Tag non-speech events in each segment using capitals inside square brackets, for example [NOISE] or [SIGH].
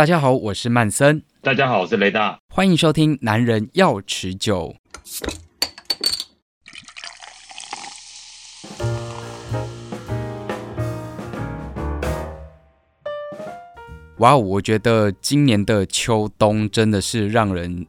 大家好，我是曼森。大家好，我是雷大。欢迎收听《男人要持久》。哇哦，我觉得今年的秋冬真的是让人。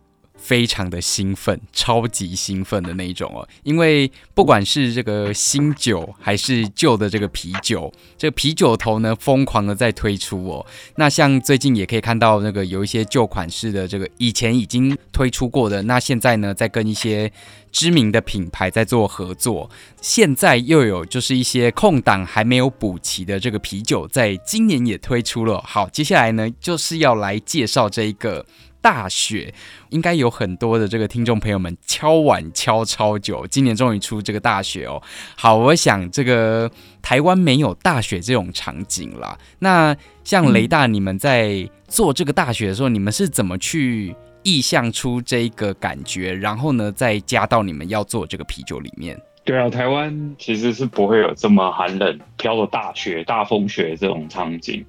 非常的兴奋，超级兴奋的那一种哦，因为不管是这个新酒还是旧的这个啤酒，这个啤酒头呢疯狂的在推出哦。那像最近也可以看到那个有一些旧款式的这个以前已经推出过的，那现在呢在跟一些知名的品牌在做合作，现在又有就是一些空档还没有补齐的这个啤酒，在今年也推出了。好，接下来呢就是要来介绍这一个。大雪应该有很多的这个听众朋友们敲碗敲超久，今年终于出这个大雪哦。好，我想这个台湾没有大雪这种场景啦。那像雷大，你们在做这个大雪的时候，你们是怎么去意象出这个感觉，然后呢再加到你们要做这个啤酒里面？对啊，台湾其实是不会有这么寒冷、飘着大雪、大风雪这种场景。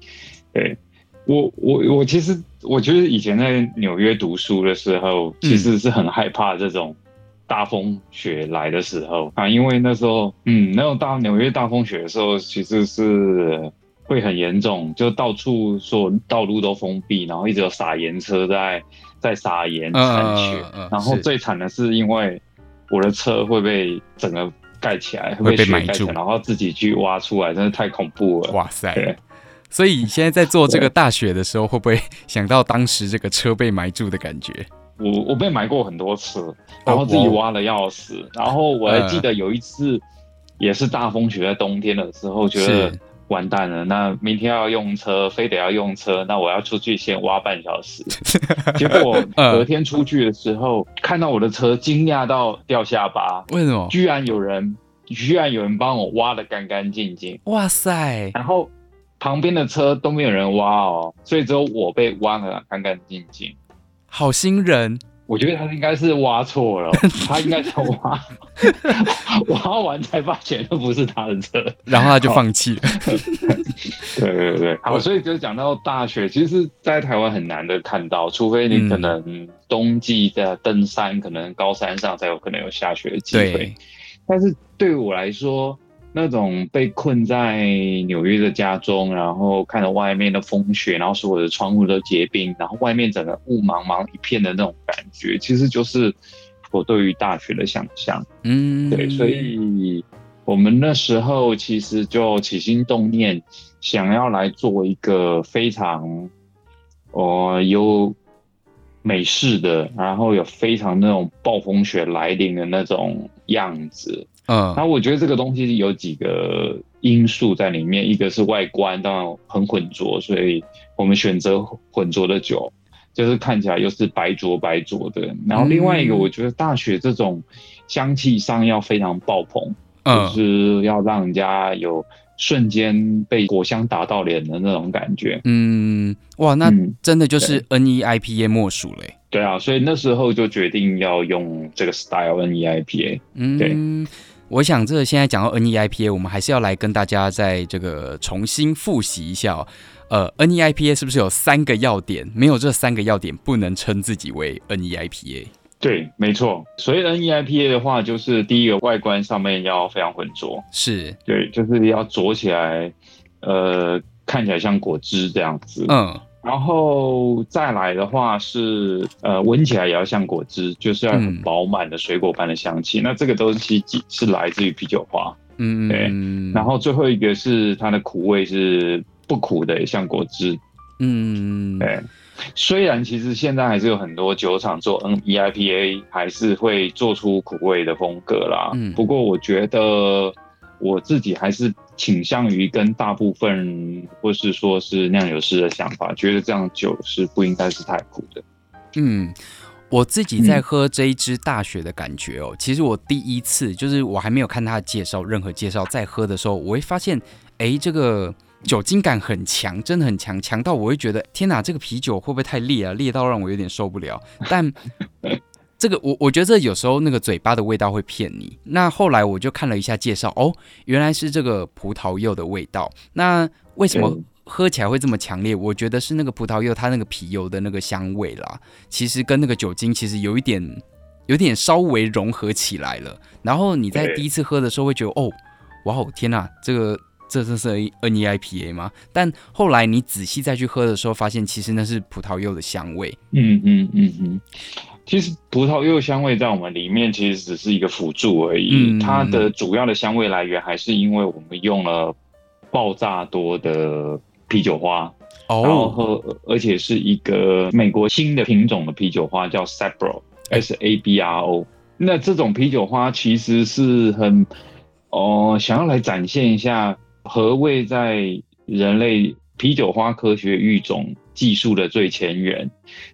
对。我我我其实我觉得以前在纽约读书的时候，其实是很害怕这种大风雪来的时候啊，因为那时候嗯，那种大纽约大风雪的时候，其实是会很严重，就到处说道路都封闭，然后一直有撒盐车在在撒盐铲雪，然后最惨的是因为我的车会被整个盖起来，会被雪盖起来，然后自己去挖出来，真的太恐怖了。哇塞！对。所以你现在在做这个大雪的时候，会不会想到当时这个车被埋住的感觉？我我被埋过很多次，然后自己挖的要死。Oh, wow. 然后我还记得有一次，也是大风雪，在冬天的时候，觉得完蛋了。那明天要用车，非得要用车，那我要出去先挖半小时。[LAUGHS] 结果隔天出去的时候，看到我的车，惊讶到掉下巴。为什么？居然有人，居然有人帮我挖的干干净净。哇塞！然后。旁边的车都没有人挖哦，所以只有我被挖了干干净净。好心人，我觉得他应该是挖错了，[LAUGHS] 他应该是挖，[LAUGHS] 挖完才发现那不是他的车，然后他就放弃了。[LAUGHS] 对对对，好，所以就讲到大雪，其实，在台湾很难的看到，除非你可能冬季的登山，可能高山上才有可能有下雪的机会。对但是对我来说，那种被困在纽约的家中，然后看着外面的风雪，然后所有的窗户都结冰，然后外面整个雾茫茫一片的那种感觉，其实就是我对于大学的想象。嗯，对，所以我们那时候其实就起心动念，想要来做一个非常，呃，有美式的，然后有非常那种暴风雪来临的那种样子。嗯，那我觉得这个东西有几个因素在里面，一个是外观，当然很浑浊，所以我们选择浑浊的酒，就是看起来又是白浊白浊的。然后另外一个，我觉得大雪这种香气上要非常爆棚，嗯，就是要让人家有瞬间被果香打到脸的那种感觉。嗯，哇，那真的就是 NEIPA 莫属嘞。对啊，所以那时候就决定要用这个 style NEIPA。嗯，对。我想，这个现在讲到 NEIPA，我们还是要来跟大家再这个重新复习一下哦。呃，NEIPA 是不是有三个要点？没有这三个要点，不能称自己为 NEIPA。对，没错。所以 NEIPA 的话，就是第一个外观上面要非常浑浊，是对，就是要浊起来，呃，看起来像果汁这样子。嗯。然后再来的话是，呃，闻起来也要像果汁，就是要很饱满的水果般的香气。嗯、那这个东西是来自于啤酒花，嗯，对。然后最后一个是它的苦味是不苦的，也像果汁，嗯，对。虽然其实现在还是有很多酒厂做 NEIPA，还是会做出苦味的风格啦。嗯，不过我觉得。我自己还是倾向于跟大部分，或是说是酿酒师的想法，觉得这样酒是不应该是太苦的。嗯，我自己在喝这一支大雪的感觉哦，其实我第一次就是我还没有看他的介绍，任何介绍，在喝的时候，我会发现，哎，这个酒精感很强，真的很强，强到我会觉得，天哪，这个啤酒会不会太烈啊？烈到让我有点受不了。但这个我我觉得这有时候那个嘴巴的味道会骗你。那后来我就看了一下介绍，哦，原来是这个葡萄柚的味道。那为什么喝起来会这么强烈，我觉得是那个葡萄柚它那个皮油的那个香味啦，其实跟那个酒精其实有一点，有点稍微融合起来了。然后你在第一次喝的时候会觉得，哦，哇哦，天哪，这个这这是 NEIPA 吗？但后来你仔细再去喝的时候，发现其实那是葡萄柚的香味。嗯嗯嗯嗯，其实葡萄柚香味在我们里面其实只是一个辅助而已，嗯，它的主要的香味来源还是因为我们用了爆炸多的。啤酒花，然后而且是一个美国新的品种的啤酒花，叫 Sabro，S A B R O。那这种啤酒花其实是很哦，想要来展现一下何谓在人类啤酒花科学育种技术的最前沿。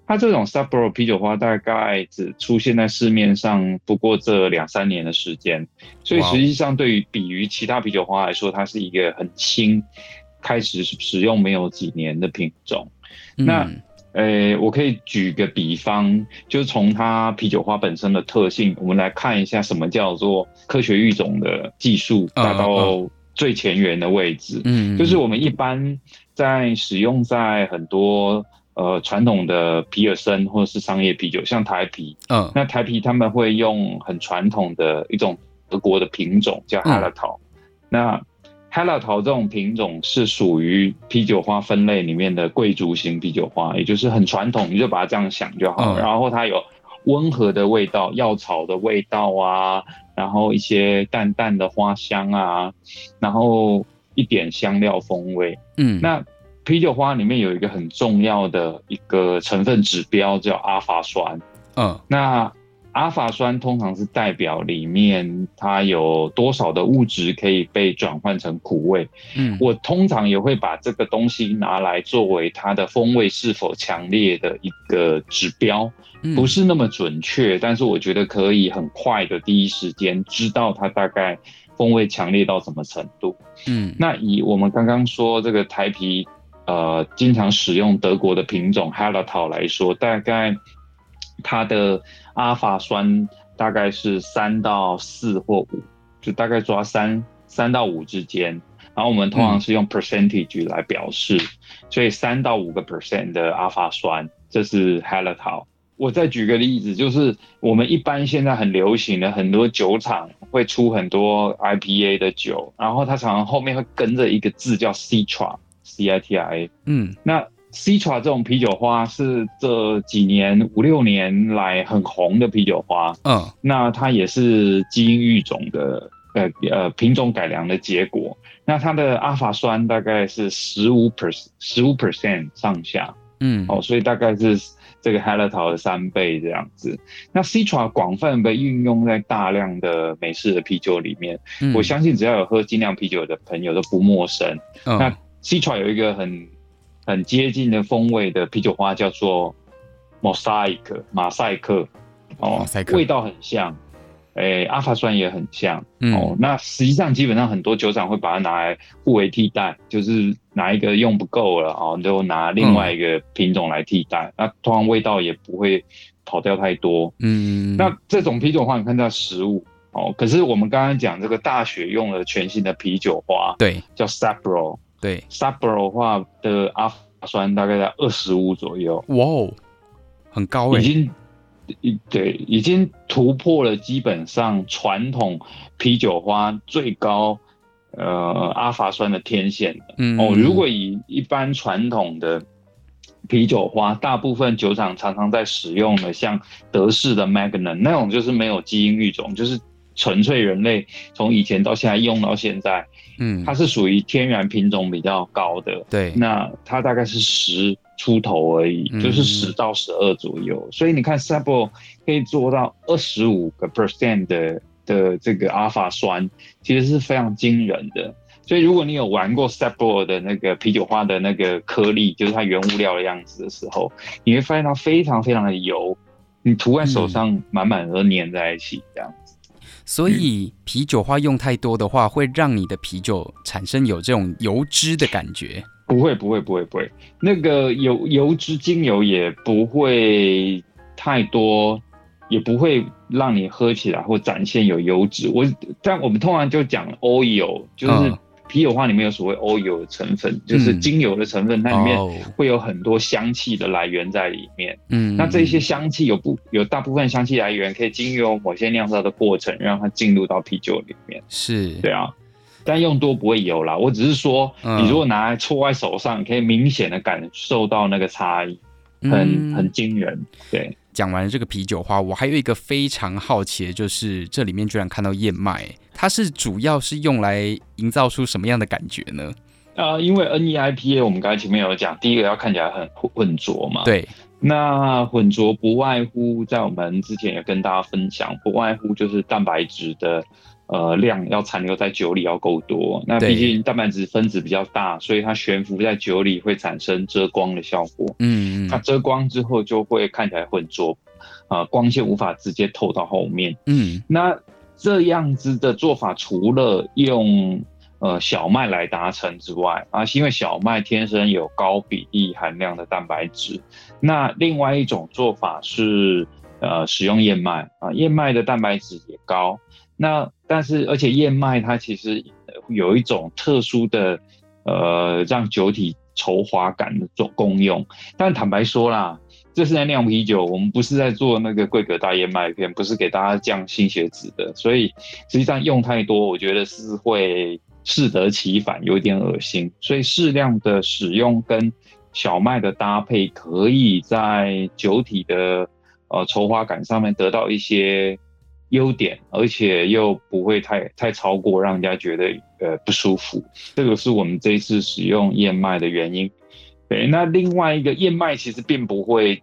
它这种 Sabro 啤酒花大概只出现在市面上不过这两三年的时间，所以实际上对于比于其他啤酒花来说，它是一个很新。开始使用没有几年的品种，嗯、那，呃，我可以举个比方，就是从它啤酒花本身的特性，我们来看一下什么叫做科学育种的技术达到最前沿的位置。嗯，就是我们一般在使用在很多呃传统的皮尔森或者是商业啤酒，像台啤，嗯，那台啤他们会用很传统的一种德国的品种叫 Hallertau，嗯、那。Hallertau 这种品种是属于啤酒花分类里面的贵族型啤酒花，也就是很传统，你就把它这样想就好。然后它有温和的味道，药草的味道啊，然后一些淡淡的花香啊，然后一点香料风味。嗯，那啤酒花里面有一个很重要的一个成分指标叫阿法酸。嗯，那。阿法酸通常是代表里面它有多少的物质可以被转换成苦味。嗯，我通常也会把这个东西拿来作为它的风味是否强烈的一个指标，不是那么准确，但是我觉得可以很快的第一时间知道它大概风味强烈到什么程度。嗯，那以我们刚刚说这个台啤，呃，经常使用德国的品种 Hallertau 来说，大概。它的阿法酸大概是三到四或五，就大概抓三三到五之间。然后我们通常是用 percentage 来表示，嗯、所以三到五个 percent 的阿法酸，这是 Hallertau。我再举个例子，就是我们一般现在很流行的很多酒厂会出很多 IPA 的酒，然后它常常后面会跟着一个字叫 Citra，C-I-T-R-A。嗯，那。Citra 这种啤酒花是这几年五六年来很红的啤酒花，嗯，那它也是基因育种的，呃呃品种改良的结果。那它的阿法酸大概是十五 percent 十五 percent 上下，嗯，哦，所以大概是这个 Hallertau 的三倍这样子。那 Citra 广泛被运用在大量的美式的啤酒里面，嗯，我相信只要有喝精酿啤酒的朋友都不陌生。嗯，那 Citra 有一个很很接近的风味的啤酒花叫做 Mosaic 马赛克哦，味道很像，哎、欸，阿法酸也很像、嗯、哦。那实际上基本上很多酒厂会把它拿来互为替代，就是哪一个用不够了哦，就拿另外一个品种来替代，嗯、那通常味道也不会跑掉太多。嗯，那这种啤酒花你看到食物哦，可是我们刚刚讲这个大雪用了全新的啤酒花，对，叫 Sabro。对。的话的阿法酸大概在二十五左右，哇哦，很高哎，已经，对，已经突破了基本上传统啤酒花最高呃阿法酸的天线了。嗯。哦，如果以一般传统的啤酒花，大部分酒厂常常在使用的，像德式的 Magnum 那种，就是没有基因育种，就是纯粹人类从以前到现在用到现在。嗯，它是属于天然品种比较高的，对，那它大概是十出头而已，嗯、就是十到十二左右。所以你看，Sabro 可以做到二十五个 percent 的的这个阿法酸，其实是非常惊人的。所以如果你有玩过 Sabro 的那个啤酒花的那个颗粒，就是它原物料的样子的时候，你会发现它非常非常的油，你涂在手上满满的都粘在一起这样。所以啤酒花用太多的话，会让你的啤酒产生有这种油脂的感觉？不会，不会，不会，不会。那个油油脂精油也不会太多，也不会让你喝起来或展现有油脂。我但我们通常就讲 oil，就是啤酒花里面有所谓 oil 的成分，就是精油的成分，它里面会有很多香气的来源在里面。嗯，那这些香气有不有大部分香气来源可以经由某些酿造的过程，让它进入到啤酒里面。是，对啊。但用多不会有啦，我只是说，你如果拿来搓在手上，可以明显的感受到那个差异，很很惊人。对，讲完了这个啤酒花，我还有一个非常好奇的就是，这里面居然看到燕麦，它是主要是用来营造出什么样的感觉呢？呃，因为 NEIPA 我们刚才前面有讲，第一个要看起来很混浊嘛。对，那混浊不外乎在我们之前也跟大家分享，不外乎就是蛋白质的。呃，量要残留在酒里要够多，那毕竟蛋白质分子比较大，所以它悬浮在酒里会产生遮光的效果。嗯，它遮光之后就会看起来浑浊，啊、呃，光线无法直接透到后面。嗯，那这样子的做法，除了用呃小麦来达成之外，啊，是因为小麦天生有高比例含量的蛋白质。那另外一种做法是呃使用燕麦啊，燕麦的蛋白质也高。那但是，而且燕麦它其实有一种特殊的，呃，让酒体稠滑感的作功用。但坦白说啦，这是在酿啤酒，我们不是在做那个桂格大燕麦片，不是给大家降心血脂的。所以实际上用太多，我觉得是会适得其反，有点恶心。所以适量的使用跟小麦的搭配，可以在酒体的呃稠滑感上面得到一些。优点，而且又不会太太超过，让人家觉得呃不舒服。这个是我们这一次使用燕麦的原因。对，那另外一个燕麦其实并不会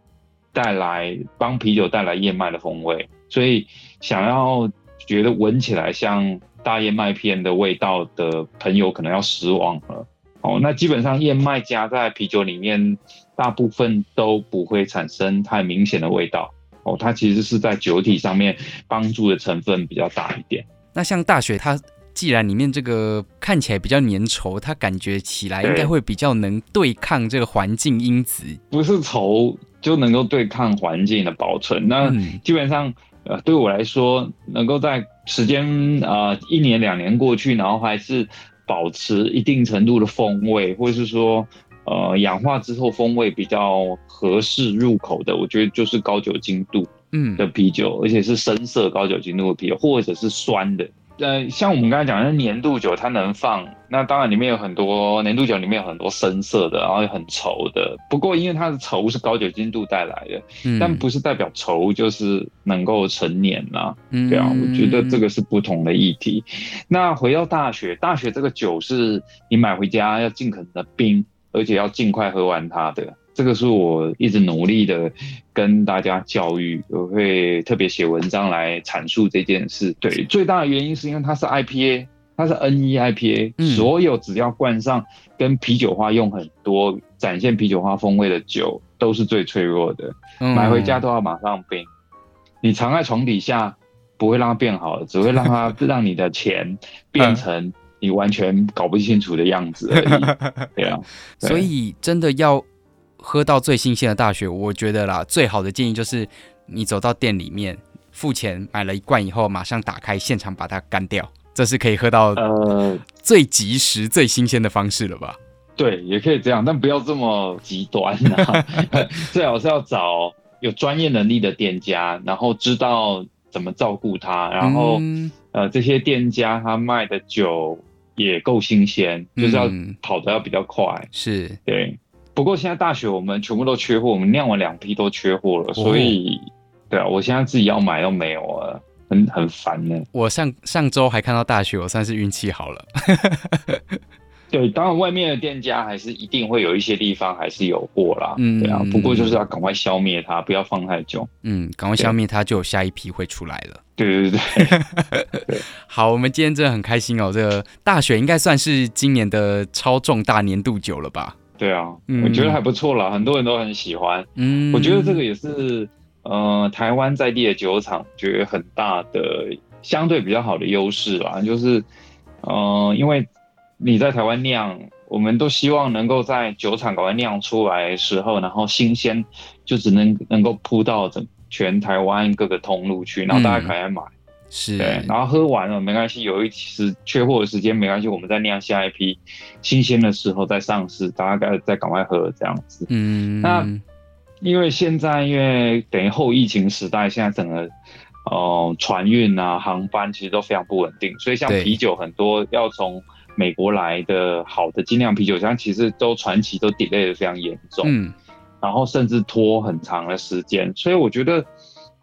带来帮啤酒带来燕麦的风味，所以想要觉得闻起来像大燕麦片的味道的朋友可能要失望了。哦，那基本上燕麦加在啤酒里面，大部分都不会产生太明显的味道。哦，它其实是在酒体上面帮助的成分比较大一点。那像大雪，它既然里面这个看起来比较粘稠，它感觉起来应该会比较能对抗这个环境因子。不是稠就能够对抗环境的保存。那基本上，呃，对我来说，能够在时间呃一年两年过去，然后还是保持一定程度的风味，或者是说。呃，氧化之后风味比较合适入口的，我觉得就是高酒精度嗯的啤酒，嗯、而且是深色高酒精度的啤酒，或者是酸的。呃，像我们刚才讲的年度酒，它能放，那当然里面有很多年度酒里面有很多深色的，然后很稠的。不过因为它的稠是高酒精度带来的，嗯、但不是代表稠就是能够成年啦。嗯，对啊，我觉得这个是不同的议题。那回到大雪，大雪这个酒是你买回家要尽可能的冰。而且要尽快喝完它的，这个是我一直努力的跟大家教育，我会特别写文章来阐述这件事。对，最大的原因是因为它是 IPA，它是 NEIPA，嗯，所有只要灌上跟啤酒花用很多展现啤酒花风味的酒，都是最脆弱的。嗯，买回家都要马上冰，你藏在床底下不会让它变好的，只会让它 [LAUGHS] 让你的钱变成。你完全搞不清楚的样子而已，[LAUGHS] 对啊，所以真的要喝到最新鲜的大雪，我觉得啦，最好的建议就是你走到店里面付钱买了一罐以后，马上打开现场把它干掉，这是可以喝到呃最及时、最新鲜的方式了吧？对，也可以这样，但不要这么极端啊，[LAUGHS] 最好是要找有专业能力的店家，然后知道怎么照顾他，然后、嗯、呃这些店家他卖的酒。也够新鲜，就是要跑得要比较快，嗯、是对。不过现在大雪我们全部都缺货，我们酿完两批都缺货了，哦、所以对啊，我现在自己要买都没有了，很很烦呢。我上上周还看到大雪，我算是运气好了。对，当然外面的店家还是一定会有一些地方还是有货啦，嗯，对啊。不过就是要赶快消灭它，不要放太久。嗯，赶快消灭它，就有下一批会出来了。对对对 [LAUGHS] 对。好，我们今天真的很开心哦。这个大雪应该算是今年的超重大年度酒了吧？对啊，嗯、我觉得还不错啦，很多人都很喜欢。嗯，我觉得这个也是呃台湾在地的酒厂觉得很大的相对比较好的优势啦，就是呃因为。你在台湾酿，我们都希望能够在酒厂赶快酿出来的时候，然后新鲜，就只能能够铺到整全台湾各个通路去，然后大家赶快买。是，对，然后喝完了没关系，有一时缺货的时间没关系，我们再酿下一批新鲜的时候再上市，大家再赶快喝这样子。嗯，那因为现在因为等于后疫情时代，现在整个哦、呃、船运啊航班其实都非常不稳定，所以像啤酒很多要从美国来的好的精酿啤酒，像其实都传奇都 delay 的非常严重，嗯，然后甚至拖很长的时间，所以我觉得。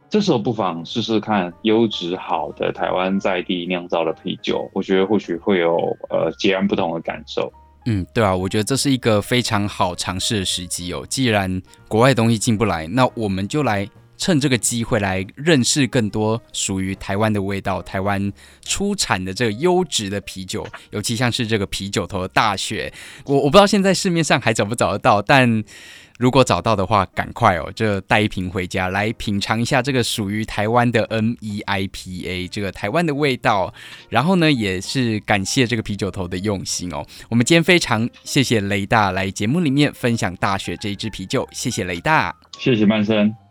这时候不妨试试看优质好的台湾在地酿造的啤酒，我觉得或许会有呃截然不同的感受。嗯，对啊，我觉得这是一个非常好尝试的时机哦。既然国外东西进不来，那我们就来趁这个机会来认识更多属于台湾的味道，台湾出产的这个优质的啤酒，尤其像是这个啤酒头的大雪，我我不知道现在市面上还找不找得到，但。如果找到的话，赶快哦，就带一瓶回家来品尝一下这个属于台湾的 NEIPA，这个台湾的味道。然后呢，也是感谢这个啤酒头的用心哦。我们今天非常谢谢雷大来节目里面分享大雪这一支啤酒，谢谢雷大，谢谢曼生。